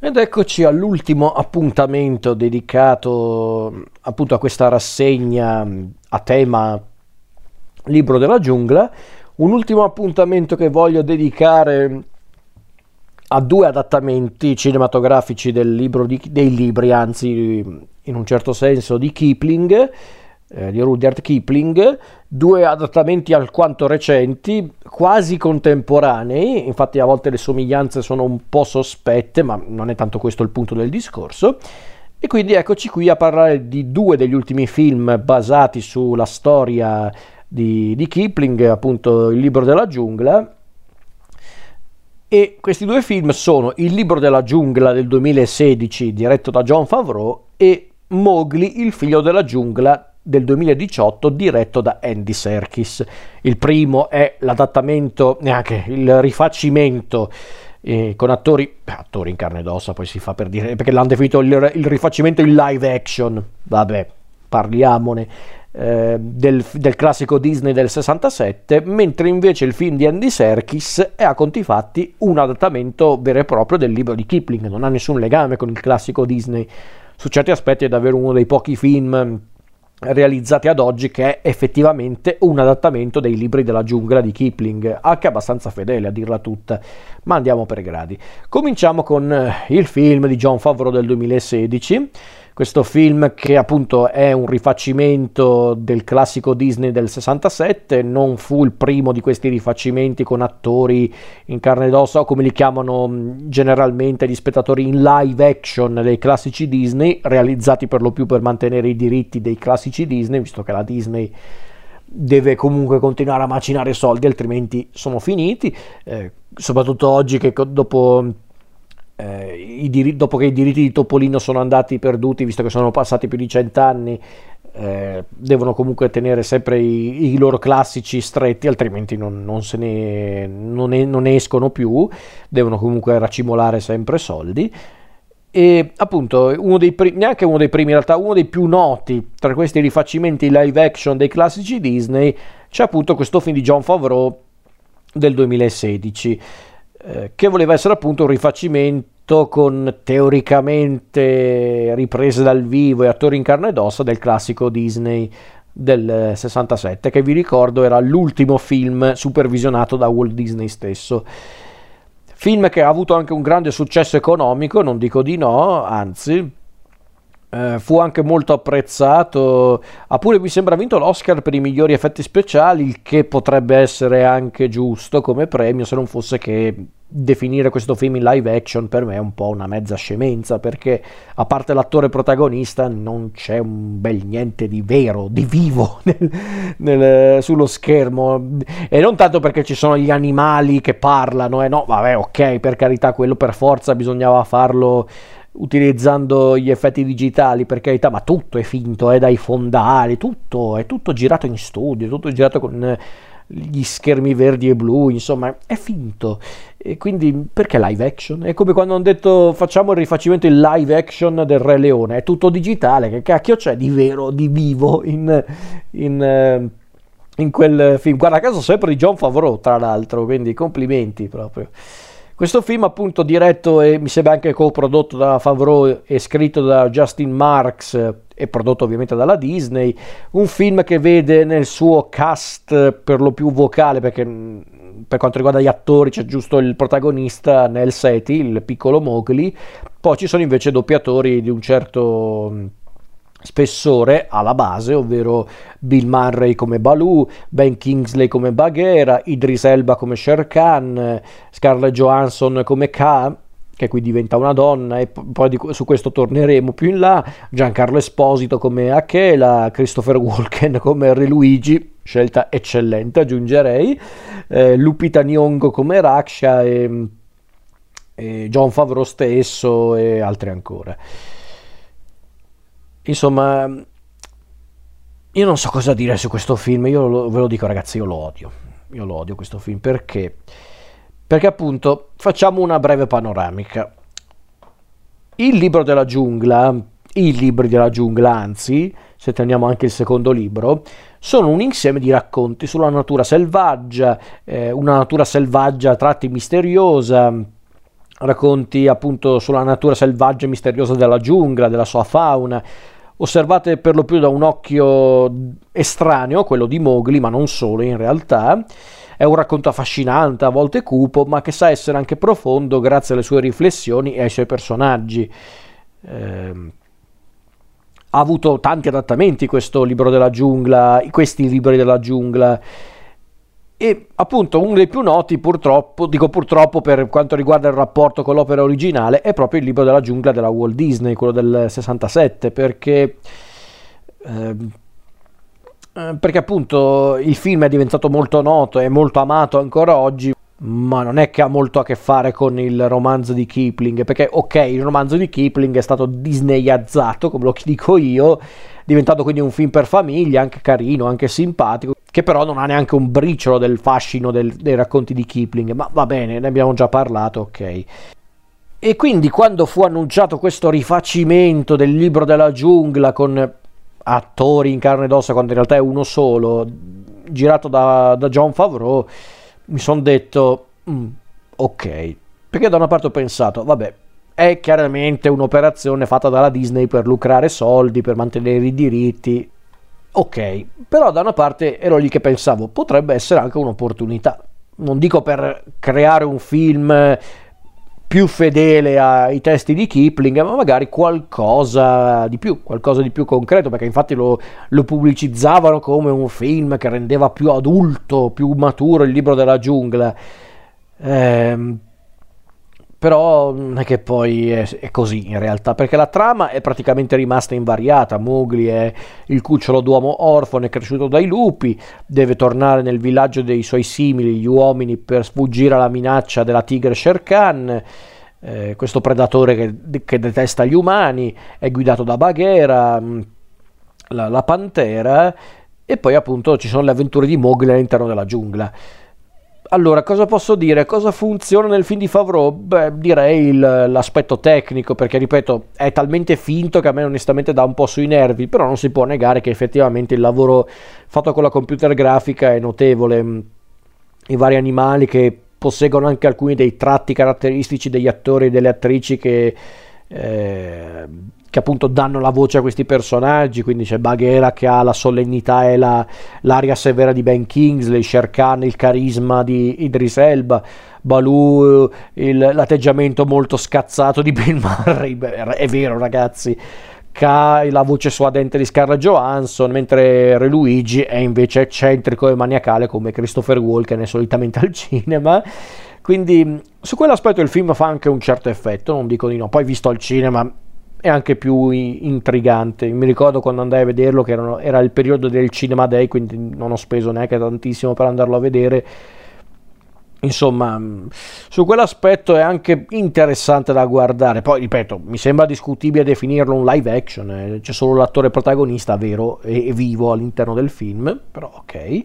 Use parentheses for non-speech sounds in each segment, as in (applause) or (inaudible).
Ed eccoci all'ultimo appuntamento dedicato appunto a questa rassegna a tema Libro della giungla. Un ultimo appuntamento che voglio dedicare a due adattamenti cinematografici del libro di, dei libri, anzi in un certo senso di Kipling, eh, di Rudyard Kipling, due adattamenti alquanto recenti, quasi contemporanei, infatti a volte le somiglianze sono un po' sospette, ma non è tanto questo il punto del discorso. E quindi eccoci qui a parlare di due degli ultimi film basati sulla storia di, di Kipling, appunto Il libro della giungla. E questi due film sono Il libro della giungla del 2016, diretto da John Favreau, e Mowgli, il figlio della giungla del 2018 diretto da Andy Serkis. Il primo è l'adattamento, neanche il rifacimento eh, con attori, attori in carne ed ossa, poi si fa per dire, perché l'hanno definito il, il rifacimento in live action, vabbè, parliamone, eh, del, del, classico Disney del 67, mentre invece il film di Andy Serkis è a conti fatti un adattamento vero e proprio del libro di Kipling, non ha nessun legame con il classico Disney. Su certi aspetti è davvero uno dei pochi film realizzati ad oggi che è effettivamente un adattamento dei libri della giungla di Kipling, anche abbastanza fedele a dirla tutta, ma andiamo per gradi. Cominciamo con eh, il film di John Favreau del 2016 questo film che appunto è un rifacimento del classico Disney del 67, non fu il primo di questi rifacimenti con attori in carne ed ossa o come li chiamano generalmente gli spettatori in live action dei classici Disney, realizzati per lo più per mantenere i diritti dei classici Disney, visto che la Disney deve comunque continuare a macinare soldi, altrimenti sono finiti, eh, soprattutto oggi che dopo eh, diritti, dopo che i diritti di Topolino sono andati perduti, visto che sono passati più di cent'anni, eh, devono comunque tenere sempre i, i, loro classici stretti, altrimenti non, non, ne, non, ne, non escono più, devono comunque racimolare sempre soldi. E appunto, uno dei primi, neanche uno dei primi, in realtà uno dei più noti tra questi rifacimenti live action dei classici Disney, c'è appunto questo film di John Favreau del 2016. Eh, che voleva essere appunto un rifacimento con teoricamente riprese dal vivo e attori in carne ed ossa del classico Disney del 67, che vi ricordo era l'ultimo film supervisionato da Walt Disney stesso. Film che ha avuto anche un grande successo economico, non dico di no, anzi, eh, fu anche molto apprezzato, ha pure mi sembra vinto l'Oscar per i migliori effetti speciali, il che potrebbe essere anche giusto come premio se non fosse che definire questo film in live action per me è un po' una mezza scemenza perché a parte l'attore protagonista non c'è un bel niente di vero, di vivo (laughs) nel, nel, sullo schermo. E non tanto perché ci sono gli animali che parlano, eh no, vabbè ok per carità quello per forza bisognava farlo utilizzando gli effetti digitali, per carità, ma tutto è finto, è dai fondali, tutto, è tutto girato in studio, tutto girato con eh, gli schermi verdi e blu, insomma, è finto. E quindi perché live action? È come quando hanno detto facciamo il rifacimento in live action del Re Leone, è tutto digitale, che cacchio c'è di vero, di vivo in, in, eh, in quel film? Guarda caso sempre di John Favreau, tra l'altro, quindi complimenti proprio. Questo film appunto diretto e mi sembra anche co-prodotto da Favreau e scritto da Justin Marks e prodotto ovviamente dalla Disney, un film che vede nel suo cast per lo più vocale perché mm, per quanto riguarda gli attori c'è giusto il protagonista Nel Seti, il piccolo Mowgli, poi ci sono invece doppiatori di un certo mm, spessore alla base, ovvero Bill Murray come Baloo, Ben Kingsley come Baghera, Idris Elba come Sher Khan, Scarlett Johansson come K, che qui diventa una donna, e poi di, su questo torneremo più in là, Giancarlo Esposito come Achela, Christopher Walken come Harry Luigi, scelta eccellente aggiungerei, eh, Lupita Nyong'o come Raksha e, e John Favreau stesso e altri ancora. Insomma, io non so cosa dire su questo film, io lo, ve lo dico ragazzi, io lo odio, io lo odio questo film. Perché? Perché appunto facciamo una breve panoramica. Il libro della giungla, i libri della giungla anzi, se teniamo anche il secondo libro, sono un insieme di racconti sulla natura selvaggia, eh, una natura selvaggia a tratti misteriosa, racconti appunto sulla natura selvaggia e misteriosa della giungla, della sua fauna, osservate per lo più da un occhio estraneo, quello di Mowgli, ma non solo in realtà. È un racconto affascinante, a volte cupo, ma che sa essere anche profondo grazie alle sue riflessioni e ai suoi personaggi. Eh, ha avuto tanti adattamenti questo libro della giungla, questi libri della giungla e appunto uno dei più noti purtroppo, dico purtroppo per quanto riguarda il rapporto con l'opera originale, è proprio il libro della giungla della Walt Disney, quello del 67, perché... Eh, perché appunto il film è diventato molto noto e molto amato ancora oggi, ma non è che ha molto a che fare con il romanzo di Kipling, perché ok, il romanzo di Kipling è stato disneyazzato, come lo (laughs) dico io, diventato quindi un film per famiglia, anche carino, anche simpatico, che però non ha neanche un briciolo del fascino del, dei racconti di Kipling, ma va bene, ne abbiamo già parlato, ok. E quindi quando fu annunciato questo rifacimento del libro della giungla con attori in carne ed ossa, quando in realtà è uno solo, girato da, da John Favreau, mi sono detto, mm, ok, perché da una parte ho pensato, vabbè, è chiaramente un'operazione fatta dalla Disney per lucrare soldi, per mantenere i diritti. Ok, però da una parte ero lì che pensavo, potrebbe essere anche un'opportunità. Non dico per creare un film più fedele ai testi di Kipling, ma magari qualcosa di più, qualcosa di più concreto, perché infatti lo, lo, pubblicizzavano come un film che rendeva più adulto, più maturo il libro della giungla. Eh, però non è che poi è, è, così in realtà, perché la trama è praticamente rimasta invariata. Mowgli è il cucciolo d'uomo orfano, cresciuto dai lupi, deve tornare nel villaggio dei suoi simili, gli uomini, per sfuggire alla minaccia della tigre Sher Khan. Eh, questo predatore che, che, detesta gli umani, è guidato da Baghera, mm, la, la pantera, e poi appunto ci sono le avventure di Mowgli all'interno della giungla. Allora, cosa posso dire? Cosa funziona nel film di Favreau? Beh, direi il, l'aspetto tecnico, perché ripeto, è talmente finto che a me onestamente dà un po' sui nervi, però non si può negare che effettivamente il lavoro fatto con la computer grafica è notevole. I vari animali che posseggono anche alcuni dei tratti caratteristici degli attori e delle attrici che eh, che appunto danno la voce a questi personaggi, quindi c'è Baghera che ha la solennità e la, l'aria severa di Ben Kingsley, Sher Khan il carisma di Idris Elba, Baloo il, l'atteggiamecciamento molto scazzato di Bill Murray, è vero ragazzi, Kai la voce suadente di Scarlett Johansson, mentre Re Luigi è invece eccentrico e maniacale come Christopher Walken è solitamente al cinema. Quindi su quell'aspetto il film fa anche un certo effetto, non dico di no. Poi visto al cinema è anche più intrigante. Mi ricordo quando andai a vederlo che erano, era il periodo del Cinema Day, quindi non ho speso neanche tantissimo per andarlo a vedere. Insomma, su quell'aspetto è anche interessante da guardare. Poi, ripeto, mi sembra discutibile definirlo un live action. Eh. C'è solo l'attore protagonista vero e vivo all'interno del film, però ok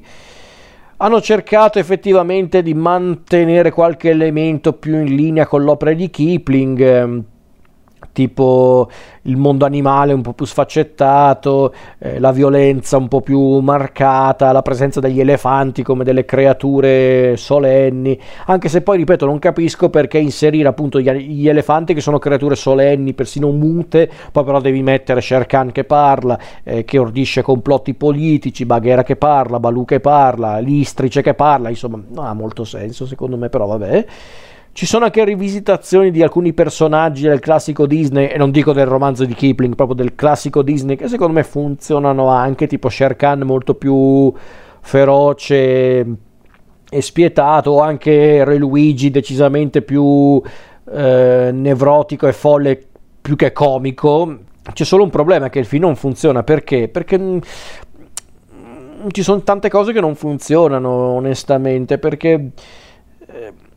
hanno cercato effettivamente di mantenere qualche elemento più in linea con l'opera di Kipling, ehm, tipo il mondo animale un po' più sfaccettato, eh, la violenza un po' più marcata, la presenza degli elefanti come delle creature solenni, anche se poi ripeto non capisco perché inserire appunto gli, gli elefanti che sono creature solenni, persino mute, poi però devi mettere Sher Khan che parla, eh, che ordisce complotti politici, Baghera che parla, Balù che parla, l'istrice che parla, insomma non ha molto senso secondo me però vabbè. Ci sono anche rivisitazioni di alcuni personaggi del classico Disney, e non dico del romanzo di Kipling, proprio del classico Disney, che secondo me funzionano anche, tipo Sher Khan molto più feroce e spietato, o anche Re Luigi decisamente più eh, nevrotico e folle più che comico. C'è solo un problema che il film non funziona, perché? Perché mm, ci sono tante cose che non funzionano onestamente, perché... Eh,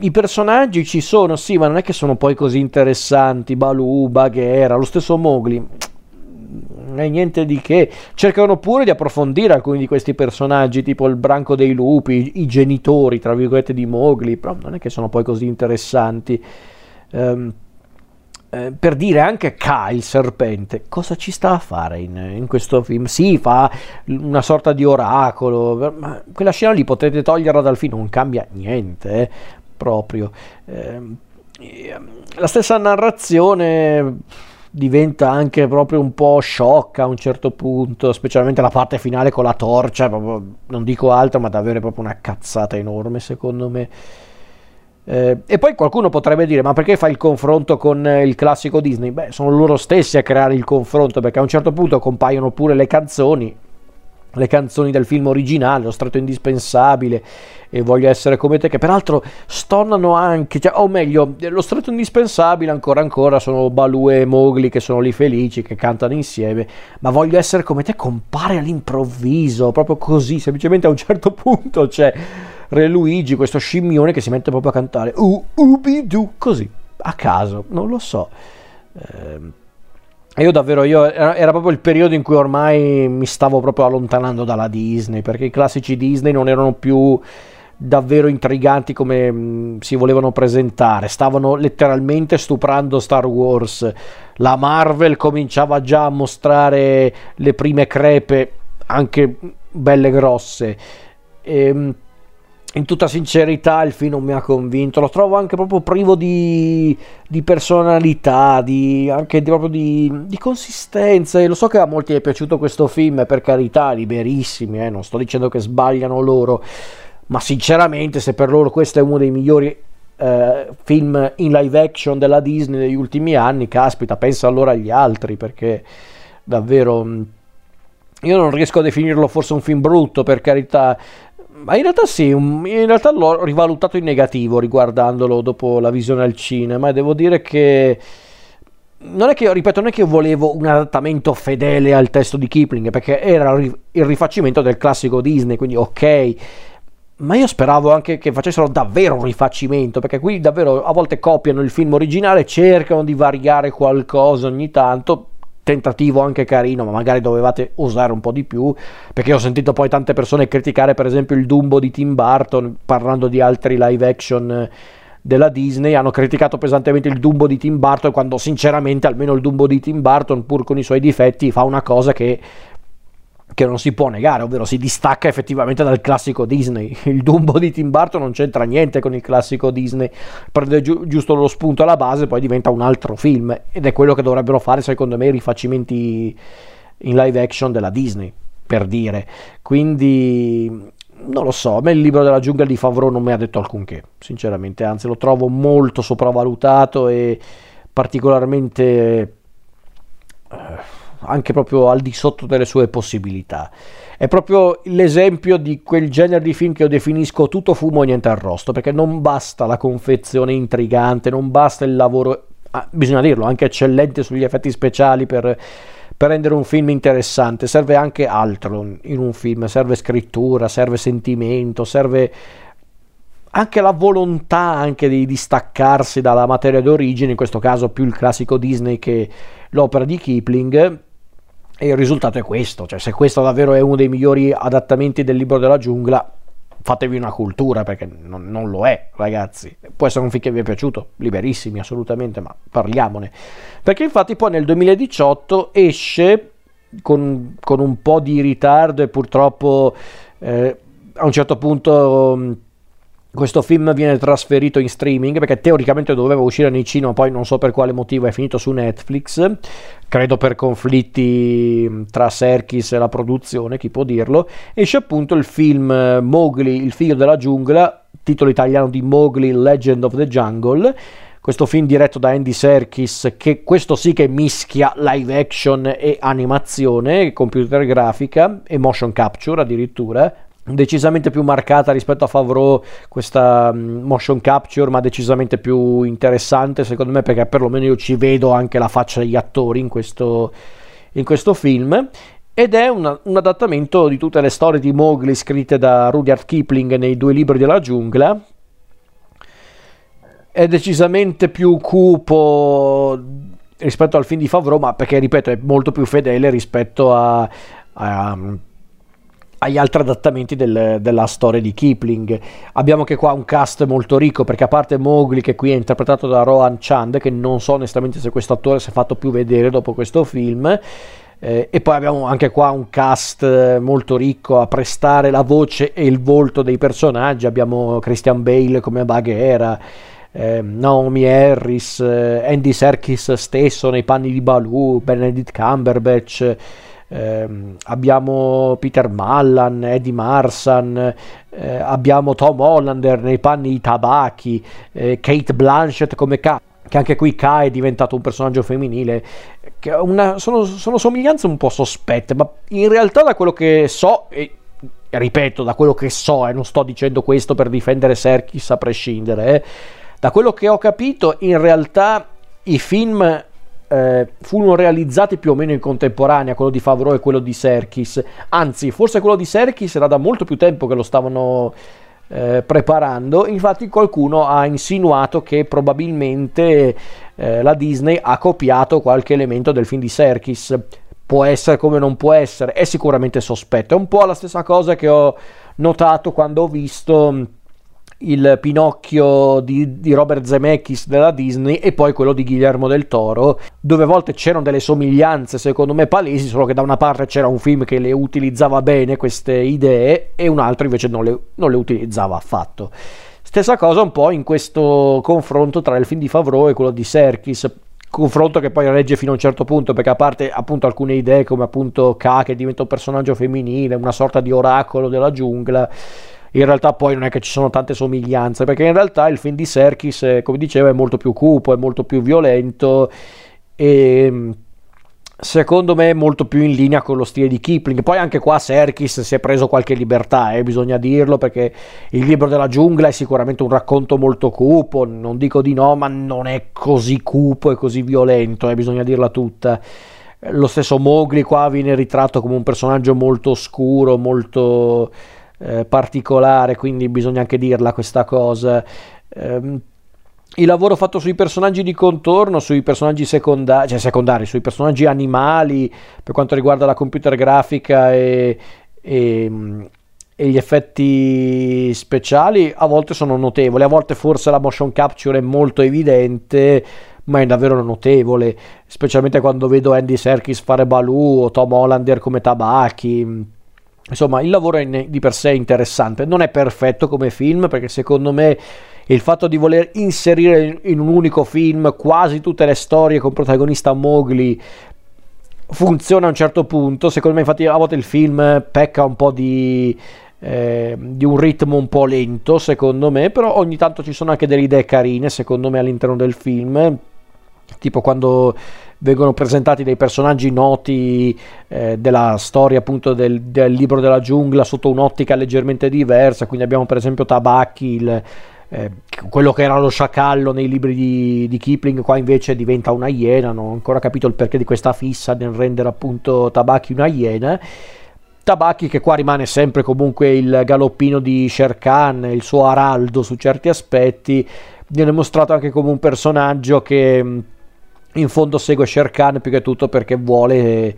i personaggi ci sono, sì, ma non è che sono poi così interessanti. Baloo, Baghera, lo stesso Mowgli. Non è niente di che. Cercano pure di approfondire alcuni di questi personaggi, tipo il branco dei lupi, i genitori, tra virgolette, di Mowgli, però non è che sono poi così interessanti. Um, per dire anche K, il serpente, cosa ci sta a fare in, in, questo film? Sì, fa una sorta di oracolo, ma quella scena lì potete toglierla dal film, non cambia niente. Eh proprio. Eh, la stessa narrazione diventa anche proprio un po' sciocca a un certo punto, specialmente la parte finale con la torcia, proprio, non dico altro, ma davvero è proprio una cazzata enorme secondo me. Eh, e poi qualcuno potrebbe dire: Ma perché fai il confronto con il classico Disney? Beh, sono loro stessi a creare il confronto perché a un certo punto compaiono pure le canzoni le canzoni del film originale, lo stretto indispensabile e voglio essere come te, che peraltro stonano anche, cioè, o meglio, lo stretto indispensabile ancora ancora sono Balù e Mowgli che sono lì felici, che cantano insieme, ma voglio essere come te compare all'improvviso, proprio così, semplicemente a un certo (laughs) punto c'è Re Luigi, questo scimmione che si mette proprio a cantare, uh, ubidu, così, a caso, non lo so. Eh, io davvero, io, era proprio il periodo in cui ormai mi stavo proprio allontanando dalla Disney, perché i classici Disney non erano più davvero intriganti come mh, si volevano presentare, stavano letteralmente stuprando Star Wars. La Marvel cominciava già a mostrare le prime crepe, anche belle grosse. E, ehm, in tutta sincerità il film non mi ha convinto, lo trovo anche proprio privo di, di personalità, di, anche di, proprio di, di, consistenza. E lo so che a molti è piaciuto questo film, per carità, liberissimi, eh, non sto dicendo che sbagliano loro, ma sinceramente se per loro questo è uno dei migliori eh, film in live action della Disney negli ultimi anni, caspita, pensa allora agli altri, perché davvero... Mm, io non riesco a definirlo forse un film brutto, per carità, ma in realtà sì, in realtà l'ho rivalutato in negativo riguardandolo dopo la visione al cinema e devo dire che non è che ripeto, non è che io volevo un adattamento fedele al testo di Kipling, perché era il rifacimento del classico Disney, quindi ok. Ma io speravo anche che facessero davvero un rifacimento, perché qui davvero a volte copiano il film originale, cercano di variare qualcosa ogni tanto, tentativo anche carino, ma magari dovevate usare un po' di più, perché ho sentito poi tante persone criticare per esempio il Dumbo di Tim Burton, parlando di altri live action eh, della Disney, hanno criticato pesantemente il Dumbo di Tim Burton, quando sinceramente almeno il Dumbo di Tim Burton, pur con i suoi difetti, fa una cosa che che non si può negare, ovvero si distacca effettivamente dal classico Disney. Il Dumbo di Tim Burton non c'entra niente con il classico Disney, prende gi- giusto lo spunto alla base, poi diventa un altro film ed è quello che dovrebbero fare secondo me i rifacimenti in live action della Disney, per dire. Quindi non lo so, a me il libro della giungla di Favreau non mi ha detto alcunché, sinceramente, anzi lo trovo molto sopravvalutato e particolarmente... Anche proprio al di sotto delle sue possibilità. È proprio l'esempio di quel genere di film che io definisco tutto fumo e niente arrosto, perché non basta la confezione intrigante, non basta il lavoro, ah, bisogna dirlo, anche eccellente sugli effetti speciali per, per rendere un film interessante, serve anche altro in un film, serve scrittura, serve sentimento, serve anche la volontà anche di distaccarsi dalla materia d'origine, in questo caso più il classico Disney che l'opera di Kipling e il risultato è questo, cioè se questo davvero è uno dei migliori adattamenti del libro della giungla, fatevi una cultura perché non, non, lo è, ragazzi. Può essere un film che vi è piaciuto, liberissimi assolutamente, ma parliamone. Perché infatti poi nel 2018 esce con, con un po' di ritardo e purtroppo eh, a un certo punto questo film viene trasferito in streaming perché teoricamente doveva uscire nei cinema, poi non so per quale motivo è finito su Netflix, credo per conflitti tra Serkis e la produzione, chi può dirlo. Esce appunto il film Mowgli, il figlio della giungla, titolo italiano di Mowgli, Legend of the Jungle. Questo film diretto da Andy Serkis, che questo sì che mischia live action e animazione, computer grafica e motion capture addirittura, decisamente più marcata rispetto a Favreau questa mm, motion capture ma decisamente più interessante secondo me perché perlomeno io ci vedo anche la faccia degli attori in questo, in questo film. Ed è una, un adattamento di tutte le storie di Mowgli scritte da Rudyard Kipling nei due libri della giungla. È decisamente più cupo rispetto al film di Favreau ma perché ripeto è molto più fedele rispetto a, a agli altri adattamenti del, della storia di Kipling. Abbiamo che qua un cast molto ricco perché a parte Mowgli che qui è interpretato da Rohan Chand che non so onestamente se questo attore si è fatto più vedere dopo questo film eh, e poi abbiamo anche qua un cast molto ricco a prestare la voce e il volto dei personaggi abbiamo Christian Bale come Baghera eh, Naomi Harris, eh, Andy Serkis stesso nei panni di Baloo, Benedict Cumberbatch, eh, abbiamo Peter Mallan, Eddie Marsan, eh, abbiamo Tom Hollander nei panni di Tabaki, eh, Kate Blanchett come K che anche qui K è diventato un personaggio femminile, una, sono, sono, somiglianze un po' sospette, ma in realtà da quello che so, e ripeto, da quello che so, e non sto dicendo questo per difendere Serkis a prescindere, eh, da quello che ho capito, in realtà i film eh, furono realizzati più o meno in contemporanea, quello di Favreau e quello di Serkis. Anzi, forse quello di Serkis era da molto più tempo che lo stavano eh, preparando. Infatti, qualcuno ha insinuato che probabilmente eh, la Disney ha copiato qualche elemento del film di Serkis. Può essere come non può essere, è sicuramente sospetto. È un po' la stessa cosa che ho notato quando ho visto il Pinocchio di, di, Robert Zemeckis della Disney e poi quello di Guillermo del Toro, dove a volte c'erano delle somiglianze secondo me palesi, solo che da una parte c'era un film che le utilizzava bene queste idee e un altro invece non le, non le utilizzava affatto. Stessa cosa un po' in questo confronto tra il film di Favreau e quello di Serkis, confronto che poi regge fino a un certo punto perché a parte appunto alcune idee come appunto K che diventa un personaggio femminile, una sorta di oracolo della giungla, in realtà poi non è che ci sono tante somiglianze, perché in realtà il film di Serkis, eh, come dicevo, è molto più cupo, è molto più violento e mm, secondo me è molto più in linea con lo stile di Kipling. Poi anche qua Serkis si è preso qualche libertà, eh, bisogna dirlo, perché il libro della giungla è sicuramente un racconto molto cupo, non dico di no, ma non è così cupo e così violento, eh, bisogna dirla tutta. Lo stesso Mowgli qua viene ritratto come un personaggio molto oscuro, molto eh, particolare, quindi bisogna anche dirla questa cosa. Eh, il lavoro fatto sui personaggi di contorno, sui personaggi secondari, cioè secondari, sui personaggi animali, per quanto riguarda la computer grafica e, e, e, gli effetti speciali, a volte sono notevoli, a volte forse la motion capture è molto evidente, ma è davvero notevole, specialmente quando vedo Andy Serkis fare Baloo o Tom Hollander come Tabaki Insomma, il lavoro è di per sé interessante, non è perfetto come film perché secondo me il fatto di voler inserire in un unico film quasi tutte le storie con protagonista Mowgli funziona a un certo punto, secondo me infatti a volte il film pecca un po' di, eh, di un ritmo un po' lento secondo me, però ogni tanto ci sono anche delle idee carine secondo me all'interno del film, tipo quando vengono presentati dei personaggi noti eh, della storia appunto del, del, libro della giungla sotto un'ottica leggermente diversa, quindi abbiamo per esempio Tabacchi, il, eh, quello che era lo sciacallo nei libri di, di, Kipling, qua invece diventa una iena, non ho ancora capito il perché di questa fissa nel rendere appunto Tabacchi una iena. Tabacchi che qua rimane sempre comunque il galoppino di Sherkan, il suo araldo su certi aspetti, viene mostrato anche come un personaggio che in fondo segue Sherkan più che tutto perché vuole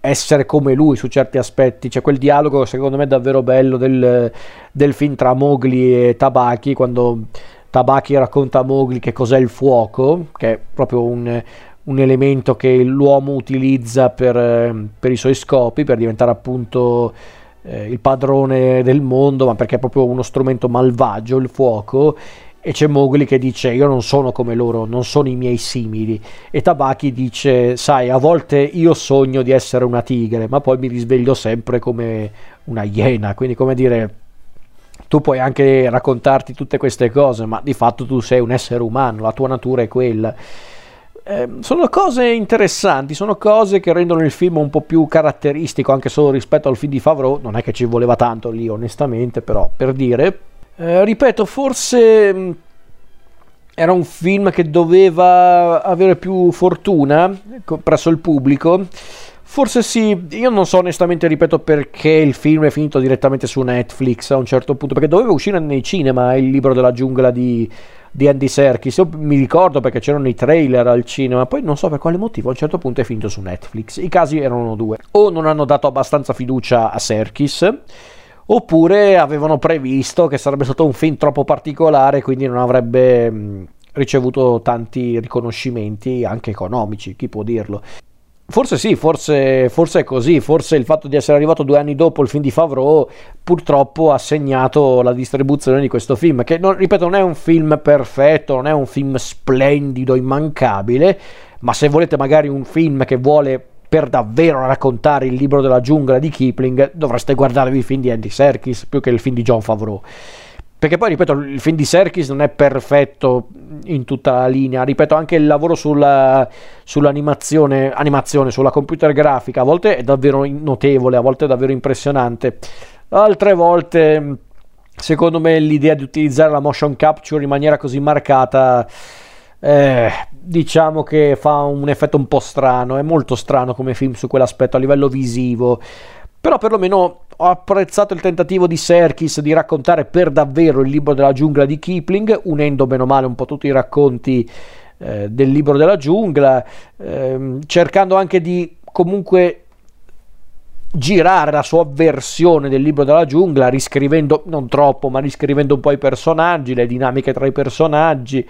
essere come lui su certi aspetti. C'è quel dialogo, secondo me, davvero bello del, del film tra Mowgli e Tabaki, quando Tabaki racconta a Mowgli che cos'è il fuoco, che è proprio un, un elemento che l'uomo utilizza per, per, i suoi scopi, per diventare appunto eh, il padrone del mondo, ma perché è proprio uno strumento malvagio il fuoco e c'è Mowgli che dice io non sono come loro, non sono i miei simili. E Tabaki dice sai a volte io sogno di essere una tigre ma poi mi risveglio sempre come una iena, quindi come dire tu puoi anche raccontarti tutte queste cose ma di fatto tu sei un essere umano, la tua natura è quella. Eh, sono cose interessanti, sono cose che rendono il film un po' più caratteristico anche solo rispetto al film di Favreau, non è che ci voleva tanto lì onestamente però per dire eh, ripeto, forse mm, era un film che doveva avere più fortuna presso il pubblico. Forse sì, io non so onestamente, ripeto, perché il film è finito direttamente su Netflix a un certo punto, perché doveva uscire nei cinema il libro della giungla di, di Andy Serkis. Io mi ricordo perché c'erano i trailer al cinema, poi non so per quale motivo a un certo punto è finito su Netflix. I casi erano due: o non hanno dato abbastanza fiducia a Serkis oppure avevano previsto che sarebbe stato un film troppo particolare, quindi non avrebbe mh, ricevuto tanti riconoscimenti anche economici, chi può dirlo. Forse sì, forse, forse, è così, forse il fatto di essere arrivato due anni dopo il film di Favreau purtroppo ha segnato la distribuzione di questo film, che non, ripeto non è un film perfetto, non è un film splendido, immancabile, ma se volete magari un film che vuole per davvero raccontare il libro della giungla di Kipling, dovreste guardarvi il film di Andy Serkis più che il film di John Favreau. Perché poi, ripeto, il film di Serkis non è perfetto in tutta la linea. Ripeto, anche il lavoro sulla, sull'animazione, animazione, sulla computer grafica, a volte è davvero notevole, a volte è davvero impressionante. Altre volte, secondo me, l'idea di utilizzare la motion capture in maniera così marcata... Eh, diciamo che fa un effetto un po' strano, è molto strano come film su quell'aspetto a livello visivo. Però perlomeno ho apprezzato il tentativo di Serkis di raccontare per davvero il libro della giungla di Kipling, unendo bene o male un po' tutti i racconti eh, del libro della giungla, ehm, cercando anche di comunque girare la sua versione del libro della giungla, riscrivendo non troppo, ma riscrivendo un po' i personaggi, le dinamiche tra i personaggi,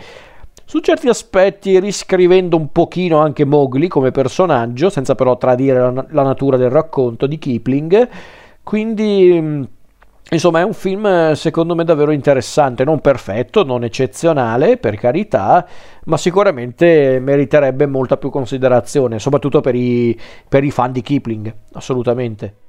su certi aspetti riscrivendo un pochino anche Mowgli come personaggio, senza però tradire la, la natura del racconto di Kipling. Quindi mm, Insomma, è un film secondo me davvero interessante, non perfetto, non eccezionale, per carità, ma sicuramente meriterebbe molta più considerazione, soprattutto per i, per i fan di Kipling, assolutamente.